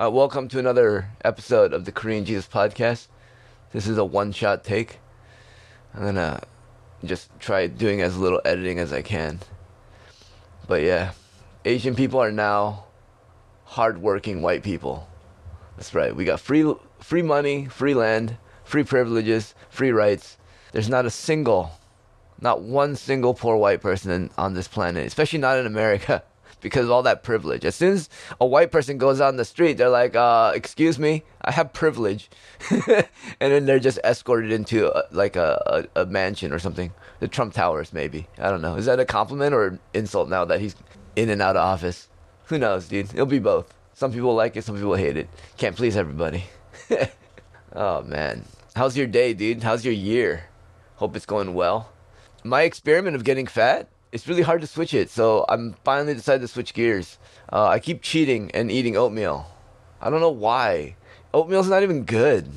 Uh, welcome to another episode of the Korean Jesus Podcast. This is a one shot take. I'm gonna just try doing as little editing as I can. But yeah, Asian people are now hardworking white people. That's right. We got free free money, free land, free privileges, free rights. There's not a single, not one single poor white person in, on this planet, especially not in America, because all that privilege. As soon as a white person goes out in the street, they're like, uh, "Excuse me, I have privilege," and then they're just escorted into a, like a, a, a mansion or something, the Trump Towers, maybe. I don't know. Is that a compliment or an insult now that he's in and out of office? Who knows, dude? It'll be both. Some people like it, some people hate it. Can't please everybody. oh man. How's your day, dude? How's your year? Hope it's going well. My experiment of getting fat, it's really hard to switch it, so I'm finally decided to switch gears. Uh, I keep cheating and eating oatmeal. I don't know why. Oatmeal's not even good.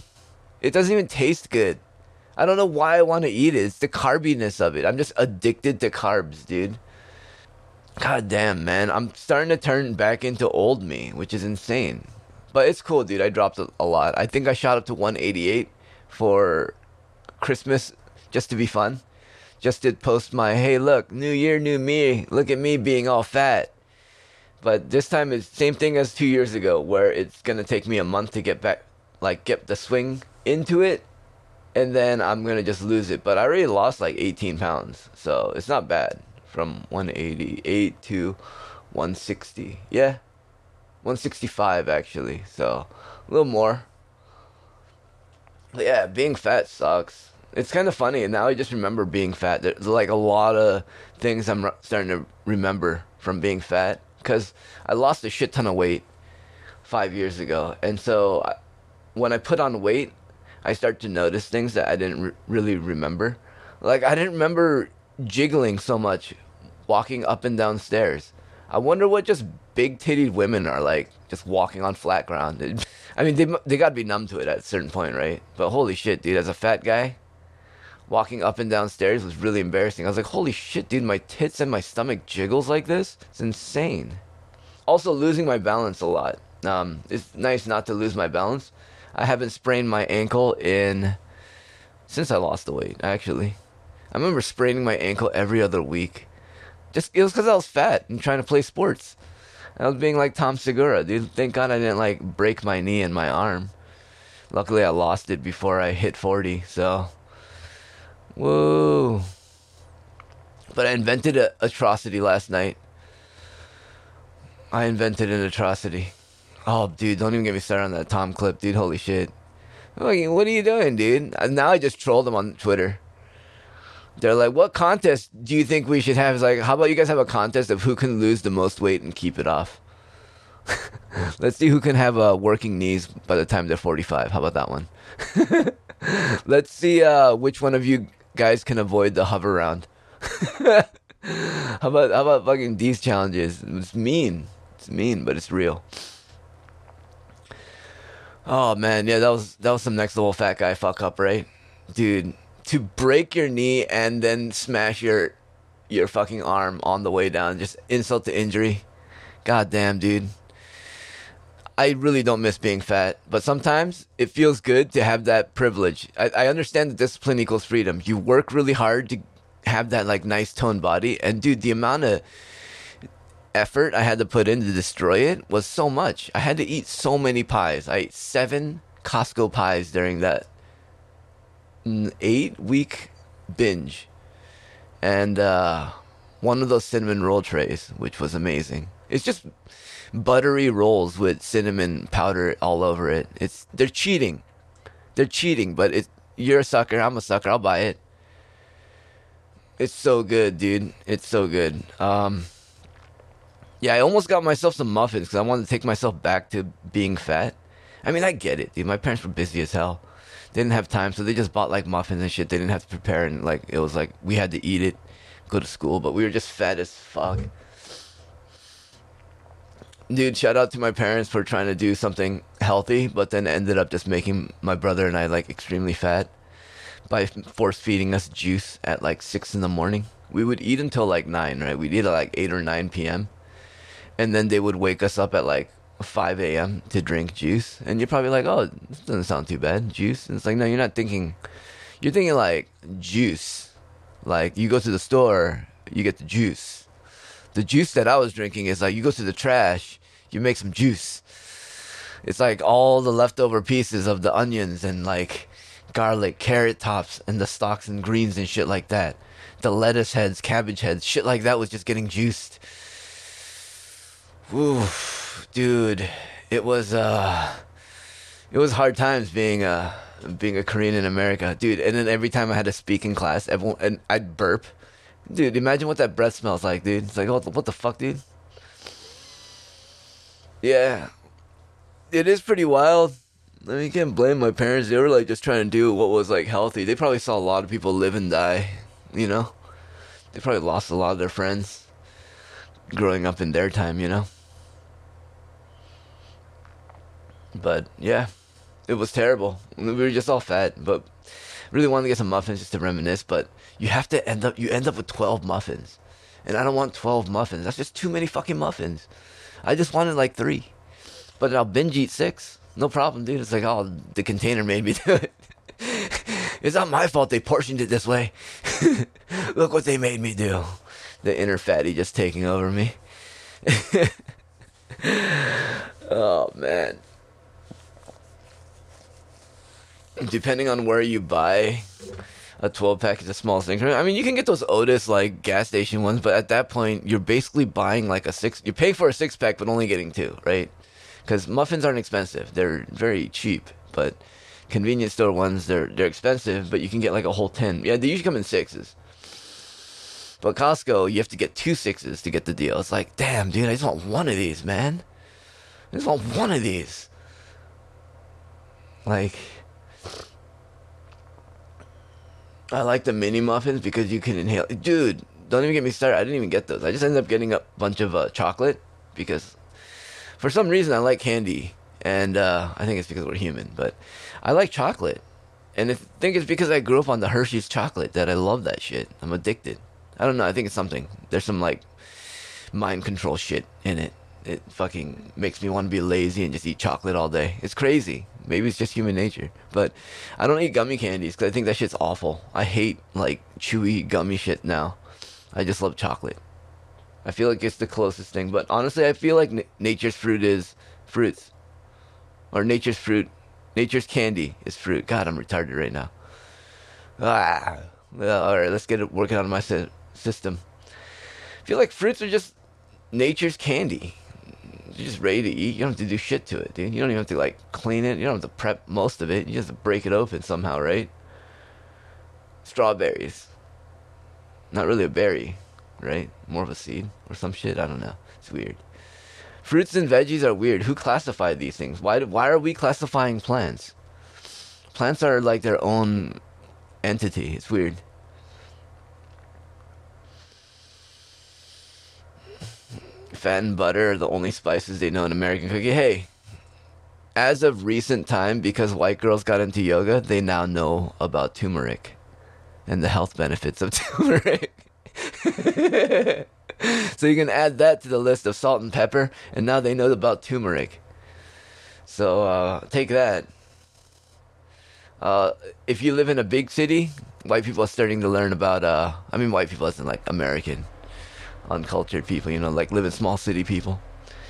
It doesn't even taste good. I don't know why I want to eat it. It's the carbiness of it. I'm just addicted to carbs, dude. God damn, man. I'm starting to turn back into old me, which is insane. But it's cool, dude. I dropped a, lot. I think I shot up to 188 for Christmas just to be fun. Just did post my, hey, look, new year, new me. Look at me being all fat. But this time it's same thing as two years ago, where it's gonna take me a month to get back, like get the swing into it, and then I'm gonna just lose it. But I already lost like 18 pounds, so it's not bad from 188 to 160. Yeah, 165 actually. So a little more. But yeah, being fat sucks. It's kind of funny, and now I just remember being fat. There's like a lot of things I'm starting to remember from being fat because I lost a shit ton of weight five years ago, and so I, when I put on weight, I start to notice things that I didn't re- really remember. Like I didn't remember jiggling so much walking up and down stairs. I wonder what just big titted women are like, just walking on flat ground. I mean, they they gotta be numb to it at a certain point, right? But holy shit, dude, as a fat guy, walking up and down stairs was really embarrassing. I was like, holy shit, dude, my tits and my stomach jiggles like this. It's insane. Also, losing my balance a lot. Um, it's nice not to lose my balance. I haven't sprained my ankle in since I lost the weight. Actually, I remember spraining my ankle every other week. Just it was because I was fat and trying to play sports. I was being like Tom Segura, dude. Thank God I didn't like break my knee and my arm. Luckily, I lost it before I hit 40. So, whoa. But I invented an atrocity last night. I invented an atrocity. Oh, dude, don't even get me started on that Tom clip, dude. Holy shit. Like, what are you doing, dude? Now I just trolled them on Twitter. They're like, what contest do you think we should have? It's like, how about you guys have a contest of who can lose the most weight and keep it off? Let's see who can have uh, working knees by the time they're 45. How about that one? Let's see uh, which one of you guys can avoid the hover round. how about how about fucking these challenges? It's mean. It's mean, but it's real. Oh man, yeah, that was that was some next level fat guy fuck up, right? Dude, to break your knee and then smash your your fucking arm on the way down, just insult to injury. God damn, dude. I really don't miss being fat, but sometimes it feels good to have that privilege. I, I understand that discipline equals freedom. You work really hard to have that like nice toned body, and dude, the amount of effort I had to put in to destroy it was so much. I had to eat so many pies. I ate seven Costco pies during that eight week binge, and uh, one of those cinnamon roll trays, which was amazing. It's just buttery rolls with cinnamon powder all over it. It's they're cheating, they're cheating. But it you're a sucker, I'm a sucker. I'll buy it. It's so good, dude. It's so good. Um, yeah, I almost got myself some muffins because I wanted to take myself back to being fat. I mean, I get it, dude. My parents were busy as hell. They didn't have time, so they just bought like muffins and shit. They didn't have to prepare, and like it was like we had to eat it, go to school, but we were just fat as fuck. Dude, shout out to my parents for trying to do something healthy, but then ended up just making my brother and I like extremely fat by force feeding us juice at like six in the morning. We would eat until like nine, right? We'd eat at like eight or nine p.m. And then they would wake us up at like 5 a.m. to drink juice, and you're probably like, "Oh, this doesn't sound too bad, juice." And it's like, no, you're not thinking. You're thinking like juice, like you go to the store, you get the juice. The juice that I was drinking is like you go to the trash, you make some juice. It's like all the leftover pieces of the onions and like garlic, carrot tops, and the stalks and greens and shit like that. The lettuce heads, cabbage heads, shit like that was just getting juiced. Oof, dude, it was uh, it was hard times being uh being a Korean in America, dude. And then every time I had to speak in class, everyone and I'd burp. Dude, imagine what that breath smells like, dude. It's like, oh, what the fuck, dude? Yeah, it is pretty wild. I mean, you can't blame my parents. They were like just trying to do what was like healthy. They probably saw a lot of people live and die. You know, they probably lost a lot of their friends growing up in their time. You know, but yeah, it was terrible. We were just all fat, but really wanted to get some muffins just to reminisce. But you have to end up you end up with twelve muffins, and I don't want twelve muffins. That's just too many fucking muffins. I just wanted like three, but I'll binge eat six. No problem, dude. It's like, oh, the container made me do it. it's not my fault they portioned it this way. Look what they made me do. The inner fatty just taking over me. oh, man. Depending on where you buy a 12 pack is a small thing. I mean, you can get those Otis like gas station ones, but at that point, you're basically buying like a six. You're paying for a six pack, but only getting two, right? because muffins aren't expensive; they're very cheap. But convenience store ones, they're they're expensive, but you can get like a whole tin. Yeah, they usually come in sixes. But Costco, you have to get two sixes to get the deal. It's like, damn, dude, I just want one of these, man. I just want one of these. Like, I like the mini muffins because you can inhale. Dude, don't even get me started. I didn't even get those. I just ended up getting a bunch of uh, chocolate because for some reason I like candy, and uh, I think it's because we're human. But I like chocolate, and I think it's because I grew up on the Hershey's chocolate that I love that shit. I'm addicted. I don't know. I think it's something. There's some like mind control shit in it. It fucking makes me want to be lazy and just eat chocolate all day. It's crazy. Maybe it's just human nature. But I don't eat gummy candies because I think that shit's awful. I hate like chewy gummy shit now. I just love chocolate. I feel like it's the closest thing. But honestly, I feel like n- nature's fruit is fruits. Or nature's fruit, nature's candy is fruit. God, I'm retarded right now. Ah, all right, let's get it working on my si- system. I feel like fruits are just nature's candy. You're just ready to eat. You don't have to do shit to it, dude. You don't even have to like clean it. You don't have to prep most of it. You just break it open somehow, right? Strawberries. Not really a berry right? More of a seed or some shit. I don't know. It's weird. Fruits and veggies are weird. Who classified these things? Why? Why are we classifying plants? Plants are like their own entity. It's weird. Fat and butter are the only spices they know in American cooking. Hey, as of recent time, because white girls got into yoga, they now know about turmeric and the health benefits of turmeric. so you can add that to the list of salt and pepper, and now they know about turmeric. So uh, take that. Uh, if you live in a big city, white people are starting to learn about. Uh, I mean, white people isn't like American, uncultured people. You know, like live in small city people.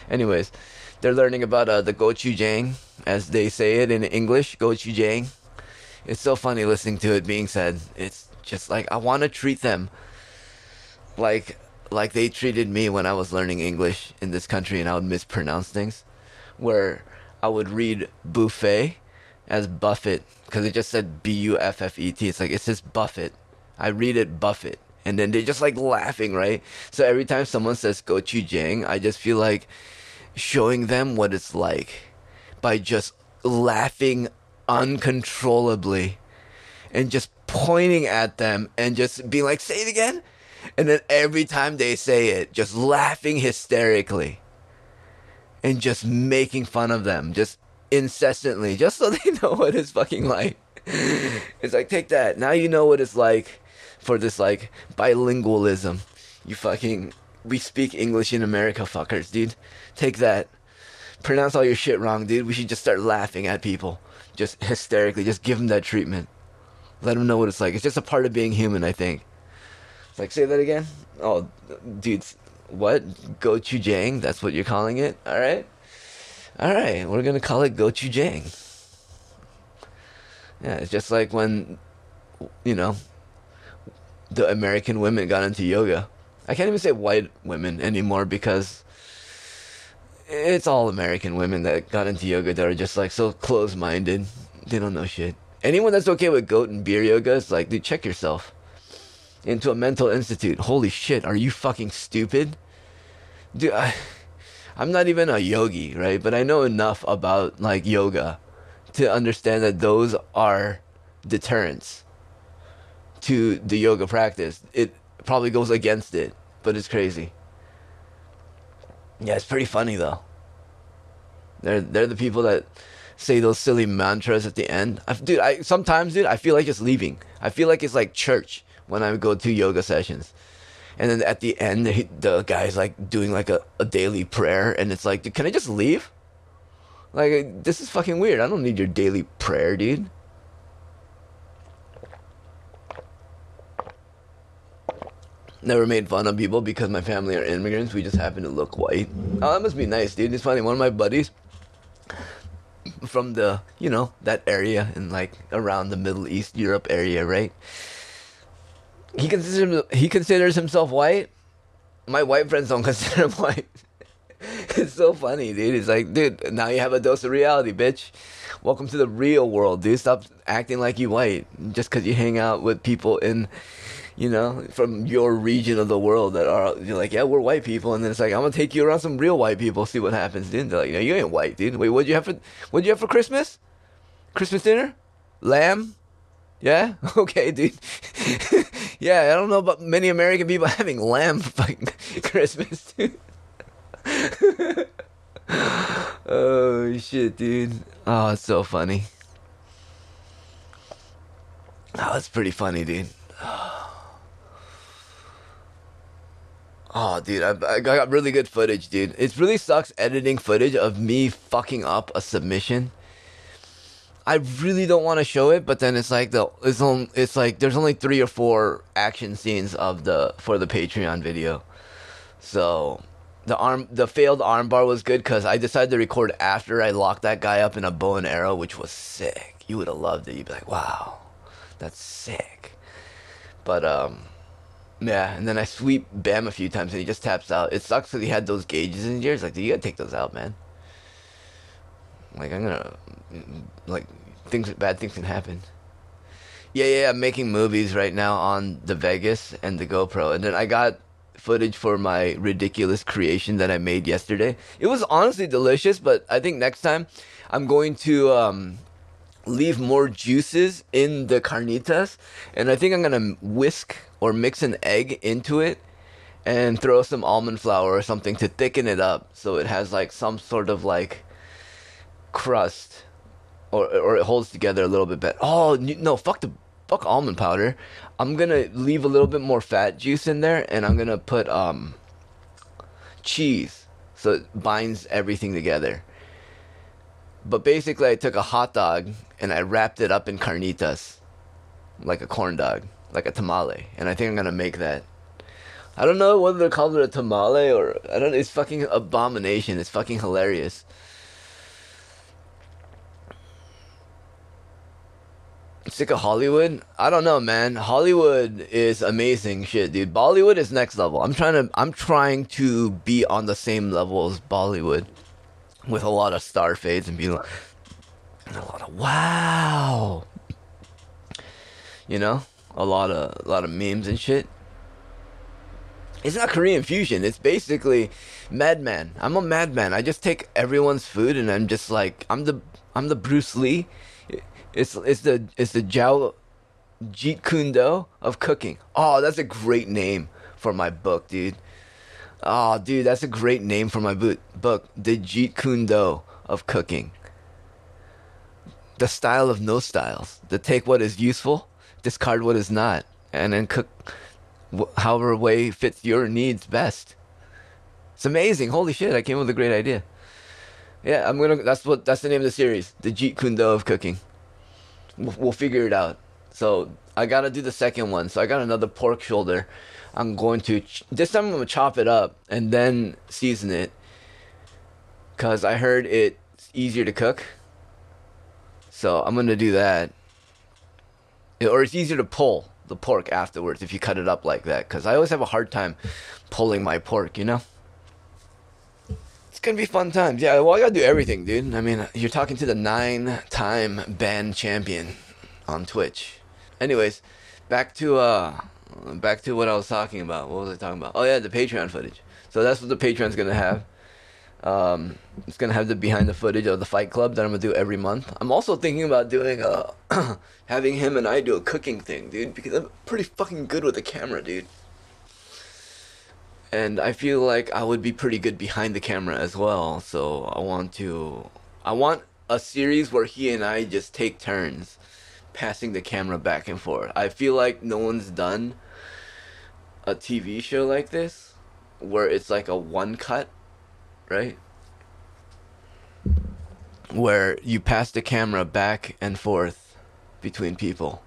Anyways, they're learning about uh, the gochujang, as they say it in English, gochujang. It's so funny listening to it being said. It's just like I want to treat them like like they treated me when I was learning English in this country and I would mispronounce things where I would read buffet as Buffett because it just said B U F F E T. It's like it says Buffett. I read it Buffett. And then they're just like laughing, right? So every time someone says "go gochujang, I just feel like showing them what it's like by just laughing uncontrollably and just pointing at them and just being like, say it again and then every time they say it, just laughing hysterically and just making fun of them, just incessantly, just so they know what it's fucking like. It's like, take that. Now you know what it's like for this, like, bilingualism. You fucking, we speak English in America, fuckers, dude. Take that. pronounce all your shit wrong, dude, we should just start laughing at people, just hysterically, just give them that treatment, let them know what it's like. It's just a part of being human, I think. Like say that again. Oh, dude, what gochujang? That's what you're calling it. All right, all right. We're gonna call it gochujang. Yeah, it's just like when, you know, the American women got into yoga. I can't even say white women anymore because it's all American women that got into yoga that are just like so close minded. They don't know shit. Anyone that's okay with goat and beer yoga is like, dude, check yourself. Into a mental institute. Holy shit, are you fucking stupid? Dude, I, I'm not even a yogi, right? But I know enough about like yoga to understand that those are deterrents to the yoga practice. It probably goes against it, but it's crazy. Yeah, it's pretty funny though. They're they're the people that say those silly mantras at the end. I, dude, I sometimes, dude, I feel like just leaving. I feel like it's like church when I go to yoga sessions. And then at the end, the, the guy's like doing like a, a daily prayer, and it's like, can I just leave? Like, this is fucking weird. I don't need your daily prayer, dude. Never made fun of people because my family are immigrants. We just happen to look white. Oh, that must be nice, dude. It's funny. One of my buddies from the, you know, that area in like around the Middle East, Europe area, right? He considers he considers himself white. My white friends don't consider him white. it's so funny, dude. It's like, dude, now you have a dose of reality, bitch. Welcome to the real world, dude. Stop acting like you white just because you hang out with people in you know, from your region of the world that are you're like, yeah, we're white people, and then it's like, I'm gonna take you around some real white people, see what happens. Dude, they're like, know, you ain't white, dude. Wait, what'd you have for what'd you have for Christmas? Christmas dinner? Lamb? Yeah? Okay, dude. yeah, I don't know about many American people having lamb for Christmas, dude. oh shit, dude. Oh, it's so funny. Oh, it's pretty funny, dude. Oh. Oh, dude, I, I got really good footage, dude. It really sucks editing footage of me fucking up a submission. I really don't want to show it, but then it's like the it's on it's like there's only three or four action scenes of the for the Patreon video, so the arm the failed armbar was good because I decided to record after I locked that guy up in a bow and arrow, which was sick. You would have loved it. You'd be like, wow, that's sick. But um yeah, and then I sweep Bam a few times and he just taps out. It sucks that he had those gauges in his ears. Like, you gotta take those out, man. Like, I'm gonna. Like, things, bad things can happen. Yeah, yeah, I'm making movies right now on the Vegas and the GoPro. And then I got footage for my ridiculous creation that I made yesterday. It was honestly delicious, but I think next time I'm going to um, leave more juices in the carnitas. And I think I'm gonna whisk or mix an egg into it and throw some almond flour or something to thicken it up so it has like some sort of like crust or or it holds together a little bit better. Oh no, fuck the fuck almond powder. I'm gonna leave a little bit more fat juice in there and I'm gonna put um cheese so it binds everything together. But basically, I took a hot dog and I wrapped it up in carnitas, like a corn dog like a tamale, and I think I'm gonna make that. I don't know whether to call it a tamale or I don't. It's fucking abomination. It's fucking hilarious. Sick of Hollywood? I don't know, man. Hollywood is amazing shit, dude. Bollywood is next level. I'm trying to. I'm trying to be on the same level as Bollywood, with a lot of star fades and be like, and a lot of wow. You know a lot of a lot of memes and shit. It's not Korean fusion. It's basically madman. I'm a madman. I just take everyone's food and I'm just like I'm the I'm the Bruce Lee. It's it's the it's the Jao Jeet Kune Do of cooking. Oh, that's a great name for my book, dude. Oh, dude, that's a great name for my book. Book, The Jeet Kune of cooking. The style of no styles. The take what is useful discard what is not, and then cook however way fits your needs best. It's amazing. Holy shit, I came up with a great idea. Yeah, I'm gonna. That's what. That's the name of the series, the Jeet Kune Do of cooking. We'll, we'll figure it out. So I gotta do the second one. So I got another pork shoulder. I'm going to ch- this time I'm gonna chop it up and then season it. Cause I heard it's easier to cook. So I'm gonna do that. Or it's easier to pull the pork afterwards if you cut it up like that. Cause I always have a hard time pulling my pork, you know. It's gonna be fun times. Yeah, well, I gotta do everything, dude. I mean, you're talking to the nine-time band champion on Twitch. Anyways, back to uh, back to what I was talking about. What was I talking about? Oh yeah, the Patreon footage. So that's what the Patreon's gonna have. Um, it's gonna have the behind the footage of the Fight Club that I'm gonna do every month. I'm also thinking about doing uh, having him and I do a cooking thing, dude, because I'm pretty fucking good with the camera, dude and I feel like I would be pretty good behind the camera as well. So I want to, I want a series where he and I just take turns passing the camera back and forth. I feel like no one's done a TV show like this where it's like a one cut, right? Where you pass the camera back and forth between people.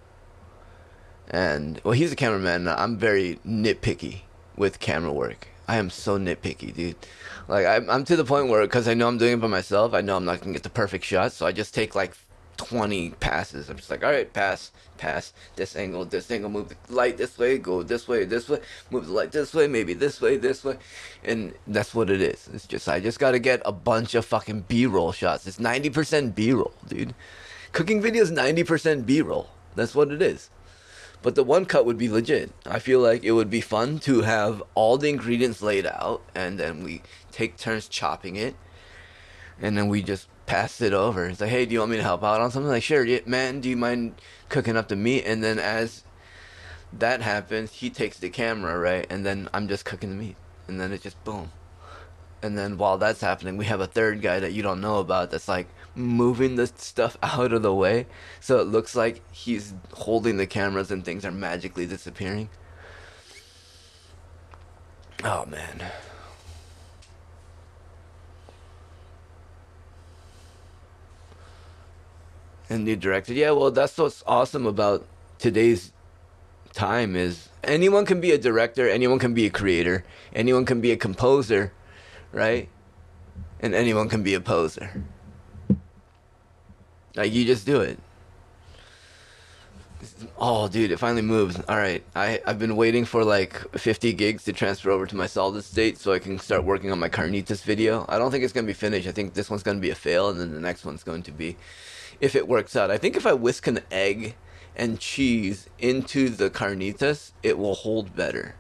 And well, he's a cameraman. I'm very nitpicky with camera work. I am so nitpicky, dude. Like I'm, I'm to the point where because I know I'm doing it by myself, I know I'm not gonna get the perfect shot, so I just take like 20 passes. I'm just like, all right, pass, pass, this angle, this angle, move the light this way, go this way, this way, move the light this way, maybe this way, this way, and that's what it is. It's just I just gotta get a bunch of fucking B-roll shots. It's 90% B-roll, dude. Cooking videos 90% B-roll. That's what it is. But the one cut would be legit. I feel like it would be fun to have all the ingredients laid out and then we take turns chopping it and then we just pass it over. It's like, hey, do you want me to help out on something? Like, sure, yeah, man, do you mind cooking up the meat? And then as that happens, he takes the camera, right? And then I'm just cooking the meat. And then it just boom. And then while that's happening, we have a third guy that you don't know about that's like moving the stuff out of the way. So it looks like he's holding the cameras and things are magically disappearing. Oh, man. And new director. Yeah, well, that's what's awesome about today's time is anyone can be a director, anyone can be a creator, anyone can be a composer right? And anyone can be a poser. Like you just do it. Oh, dude, it finally moves. All right, I I've been waiting for like 50 gigs to transfer over to my solid state so I can start working on my carnitas video. I don't think it's gonna be finished. I think this one's gonna be a fail, and then the next one's going to be, if it works out. I think if I whisk an egg and cheese into the carnitas, it will hold better.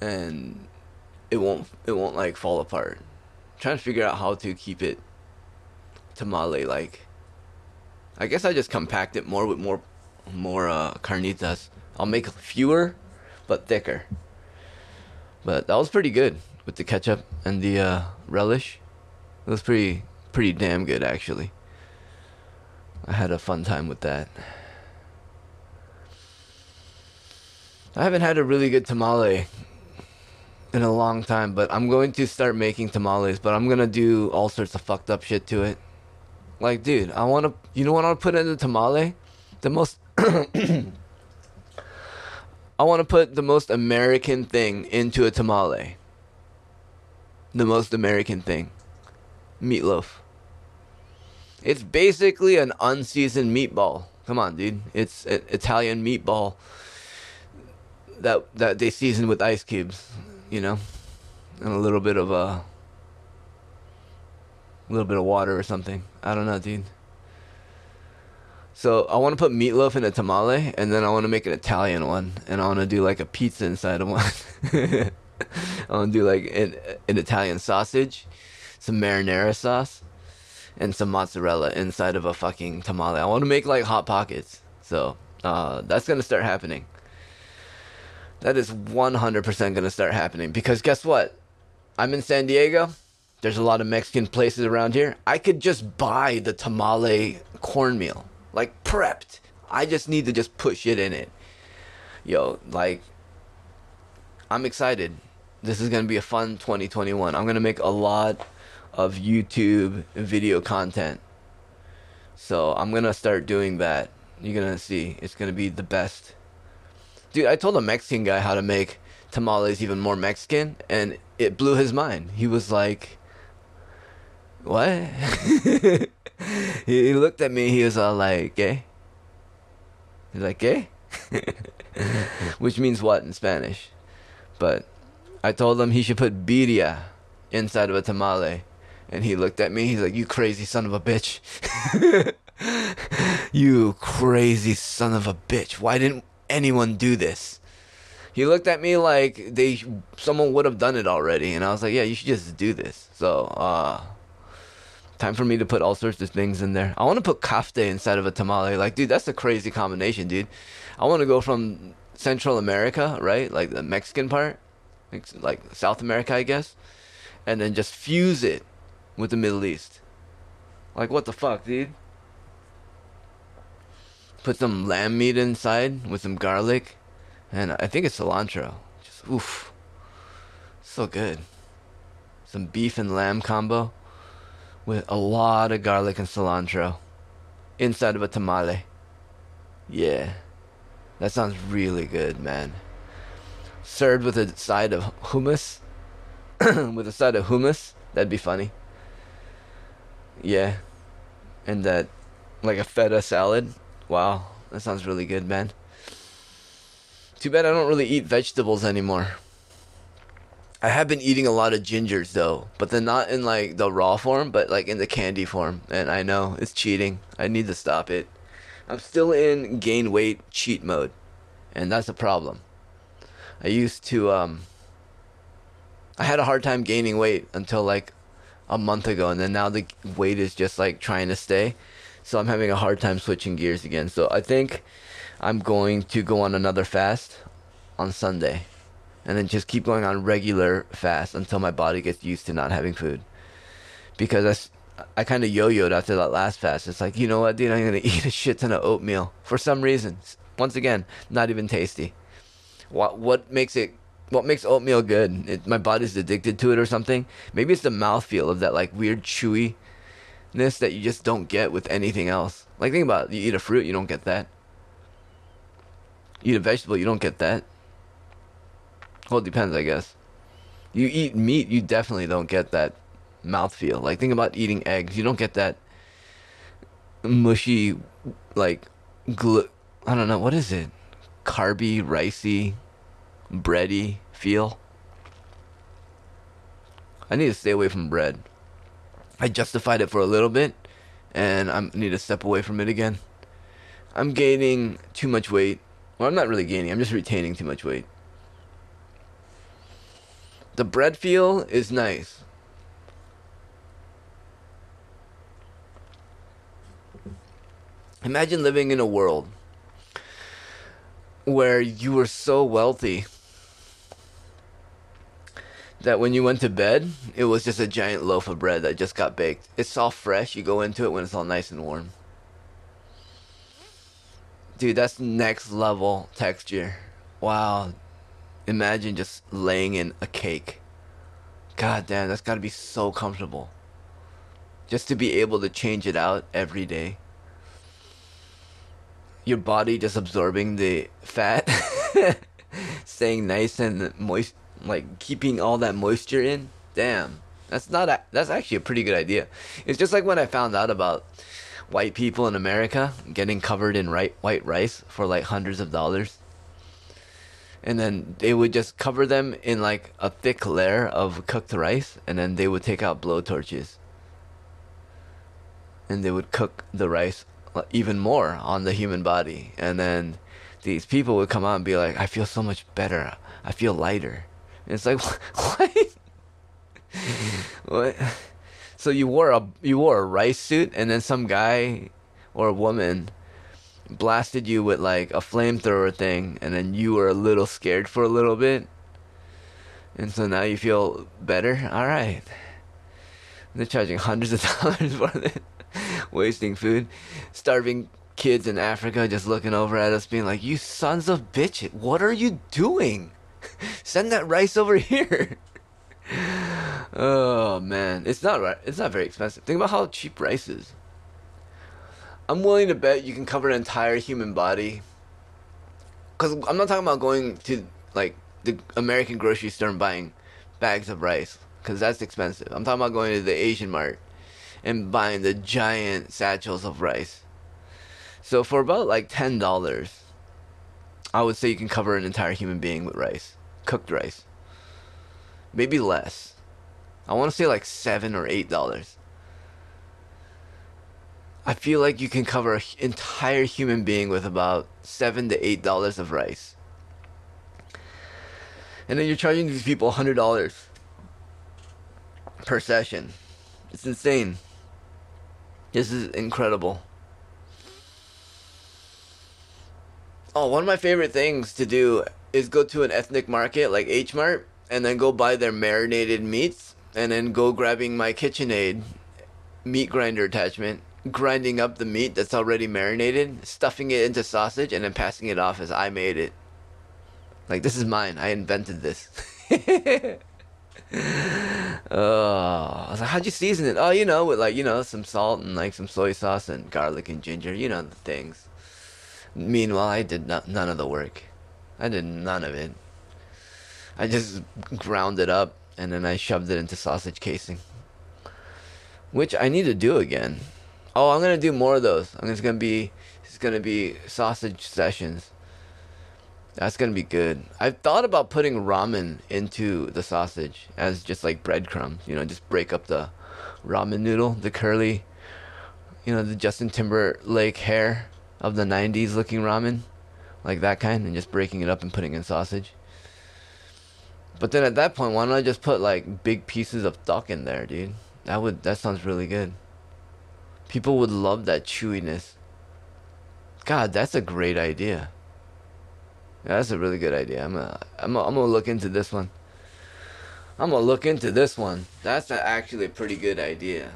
And it won't it won't like fall apart. I'm trying to figure out how to keep it tamale like. I guess I just compact it more with more more uh, carnitas. I'll make fewer but thicker. But that was pretty good with the ketchup and the uh, relish. It was pretty pretty damn good actually. I had a fun time with that. I haven't had a really good tamale in a long time, but I'm going to start making tamales, but I'm gonna do all sorts of fucked up shit to it. Like, dude, I wanna, you know what I'll put in the tamale? The most, I wanna put the most American thing into a tamale. The most American thing meatloaf. It's basically an unseasoned meatball. Come on, dude. It's an Italian meatball that that they season with ice cubes you know, and a little bit of a, uh, a little bit of water or something. I don't know, dude. So I want to put meatloaf in a tamale, and then I want to make an Italian one, and I want to do like a pizza inside of one. I want to do like an, an Italian sausage, some marinara sauce, and some mozzarella inside of a fucking tamale. I want to make like hot pockets. So uh, that's gonna start happening. That is 100% going to start happening because guess what? I'm in San Diego. There's a lot of Mexican places around here. I could just buy the tamale cornmeal, like prepped. I just need to just push it in it. Yo, like, I'm excited. this is gonna be a fun 2021. I'm gonna make a lot of YouTube video content. So I'm gonna start doing that. You're gonna see. It's gonna be the best. Dude, I told a Mexican guy how to make tamales even more Mexican, and it blew his mind. He was like, "What?" he looked at me. He was all like, "Gay." He's like, "Gay," which means what in Spanish? But I told him he should put birria inside of a tamale, and he looked at me. He's like, "You crazy son of a bitch." you crazy son of a bitch. Why didn't anyone do this? He looked at me like they someone would have done it already, and I was like, yeah, you should just do this. So, uh, time for me to put all sorts of things in there. I want to put kafte inside of a tamale. Like, dude, that's a crazy combination, dude. I want to go from Central America, right, like the Mexican part, like South America, I guess, and then just fuse it with the Middle East. Like, what the fuck, dude? Put some lamb meat inside with some garlic, and I think it's cilantro. Just oof, so good. Some beef and lamb combo with a lot of garlic and cilantro inside of a tamale. Yeah, that sounds really good, man. Served with a side of hummus, with a side of hummus, that'd be funny. Yeah, and that like a feta salad Wow, that sounds really good, man. Too bad I don't really eat vegetables anymore. I have been eating a lot of gingers though, but they're not in like the raw form, but like in the candy form. And I know it's cheating. I need to stop it. I'm still in gain weight cheat mode, and that's a problem. I used to um I had a hard time gaining weight until like a month ago, and then now the weight is just like trying to stay. So I'm having a hard time switching gears again. So I think I'm going to go on another fast on Sunday. And then just keep going on regular fast until my body gets used to not having food. Because I, I kind of yo-yoed after that last fast. It's like, you know what, dude, I'm to eat a shit ton of oatmeal. For some reason. Once again, not even tasty. What, what makes it what makes oatmeal good? It, my body's addicted to it or something. Maybe it's the mouthfeel of that like weird chewy that you just don't get with anything else. Like think about it. You eat a fruit, you don't get that. You eat a vegetable, you don't get that. Well, it depends, I guess. You eat meat, you definitely don't get that mouthfeel. Like think about eating eggs, you don't get that mushy, like, gl- I don't know what is it, carby, ricey, bready feel. I need to stay away from bread. I justified it for a little bit, and I need to step away from it again. I'm gaining too much weight. Well, I'm not really gaining. I'm just retaining too much weight. The bread feel is nice. Imagine living in a world where you were so wealthy that when you went to bed, it was just a giant loaf of bread that just got baked. It's all fresh. You go into it when it's all nice and warm. Dude, that's next level texture. Wow. Imagine just laying in a cake. God damn, that's gotta be so comfortable. Just to be able to change it out every day. Your body just absorbing the fat, staying nice and moist like keeping all that moisture in. Damn, that's not a, that's actually a pretty good idea. It's just like when I found out about white people in America getting covered in right, white rice for like hundreds of dollars. And then they would just cover them in like a thick layer of cooked rice, and then they would take out blow torches. And they would cook the rice even more on the human body. And then these people would come out and be like, I feel so much better. I feel lighter. It's like what? what? So you wore a you wore a rice suit, and then some guy or a woman blasted you with like a flamethrower thing, and then you were a little scared for a little bit, and so now you feel better. All right. They're charging hundreds of dollars for it, wasting food, starving kids in Africa just looking over at us, being like, "You sons of bitches, what are you doing?" Send that rice over here. oh man, it's not. It's not very expensive. Think about how cheap rice is. I'm willing to bet you can cover an entire human body. Cause I'm not talking about going to like the American grocery store and buying bags of rice, cause that's expensive. I'm talking about going to the Asian mart and buying the giant satchels of rice. So for about like ten dollars, I would say you can cover an entire human being with rice, cooked rice. Maybe less. I want to say like seven or eight dollars. I feel like you can cover an entire human being with about seven to eight dollars of rice. And then you're charging these people hundred dollars per session. It's insane. This is incredible. Oh, one of my favorite things to do is go to an ethnic market like H Mart and then go buy their marinated meats and then go grabbing my KitchenAid meat grinder attachment, grinding up the meat that's already marinated, stuffing it into sausage, and then passing it off as I made it. Like, this is mine. I invented this. oh, I was like, how'd you season it? Oh, you know, with like, you know, some salt and like some soy sauce and garlic and ginger, you know, the things. Meanwhile, I did none of the work. I did none of it. I just ground it up and then I shoved it into sausage casing. Which I need to do again. Oh, I'm gonna do more of those. I'm just gonna be it's gonna be sausage sessions. That's gonna be good. I've thought about putting ramen into the sausage as just like breadcrumbs. You know, just break up the ramen noodle, the curly, you know, the Justin Timberlake hair of the '90s looking ramen, like that kind, and just breaking it up and putting in sausage. But then at that point, why don't I just put like big pieces of duck in there, dude? That would that sounds really good. People would love that chewiness. God, that's a great idea. Yeah, that's a really good idea. I'm gonna, I'm gonna, I'm gonna look into this one. I'm gonna look into this one. That's actually a pretty good idea.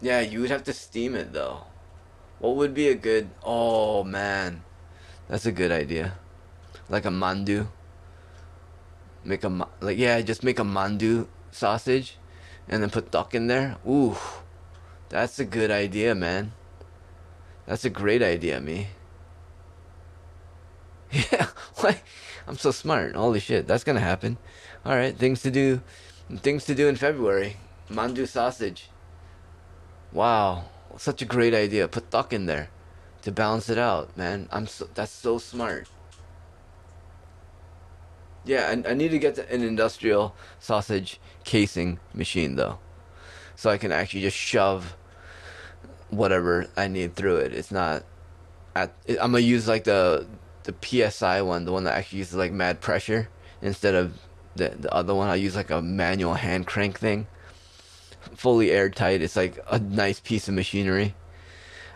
Yeah, you would have to steam it though. What would be a good? Oh man, that's a good idea. Like a mandu. Make a like yeah, just make a mandu sausage, and then put duck in there. Ooh, that's a good idea, man. That's a great idea, me. Yeah, why? I'm so smart. Holy shit, that's gonna happen. All right, things to do, things to do in February. Mandu sausage. Wow, such a great idea. Put duck in there to balance it out, man. I'm so that's so smart. Yeah, I, I need to get to an industrial sausage casing machine though, so I can actually just shove whatever I need through it. It's not. At, I'm gonna use like the the PSI one, the one that actually uses like mad pressure instead of the the other one. I use like a manual hand crank thing, fully airtight. It's like a nice piece of machinery.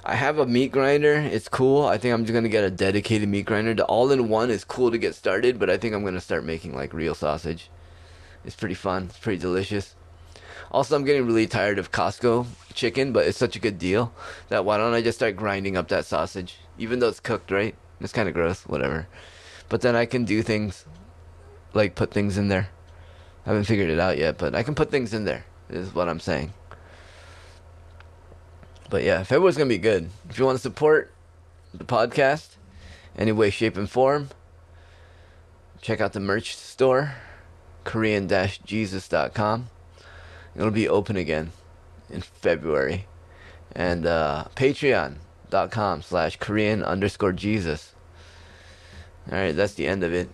I have a meat grinder. It's cool. I think I'm just gonna get a dedicated meat grinder. The all-in-one is cool to get started, but I think I'm gonna start making like real sausage. It's pretty fun. It's pretty delicious. Also, I'm getting really tired of Costco chicken, but it's such a good deal that why don't I just start grinding up that sausage, even though it's cooked, right? It's kind of gross, whatever. But then I can do things like put things in there. I haven't figured it out yet, but I can put things in there. Is what I'm saying. But yeah, February's gonna be good. If you want to support the podcast, any way, shape, and form, check out the merch store, Korean-Jesus.com. It'll be open again in February, and uh, Patreon.com slash Korean underscore Jesus. All right, that's the end of it.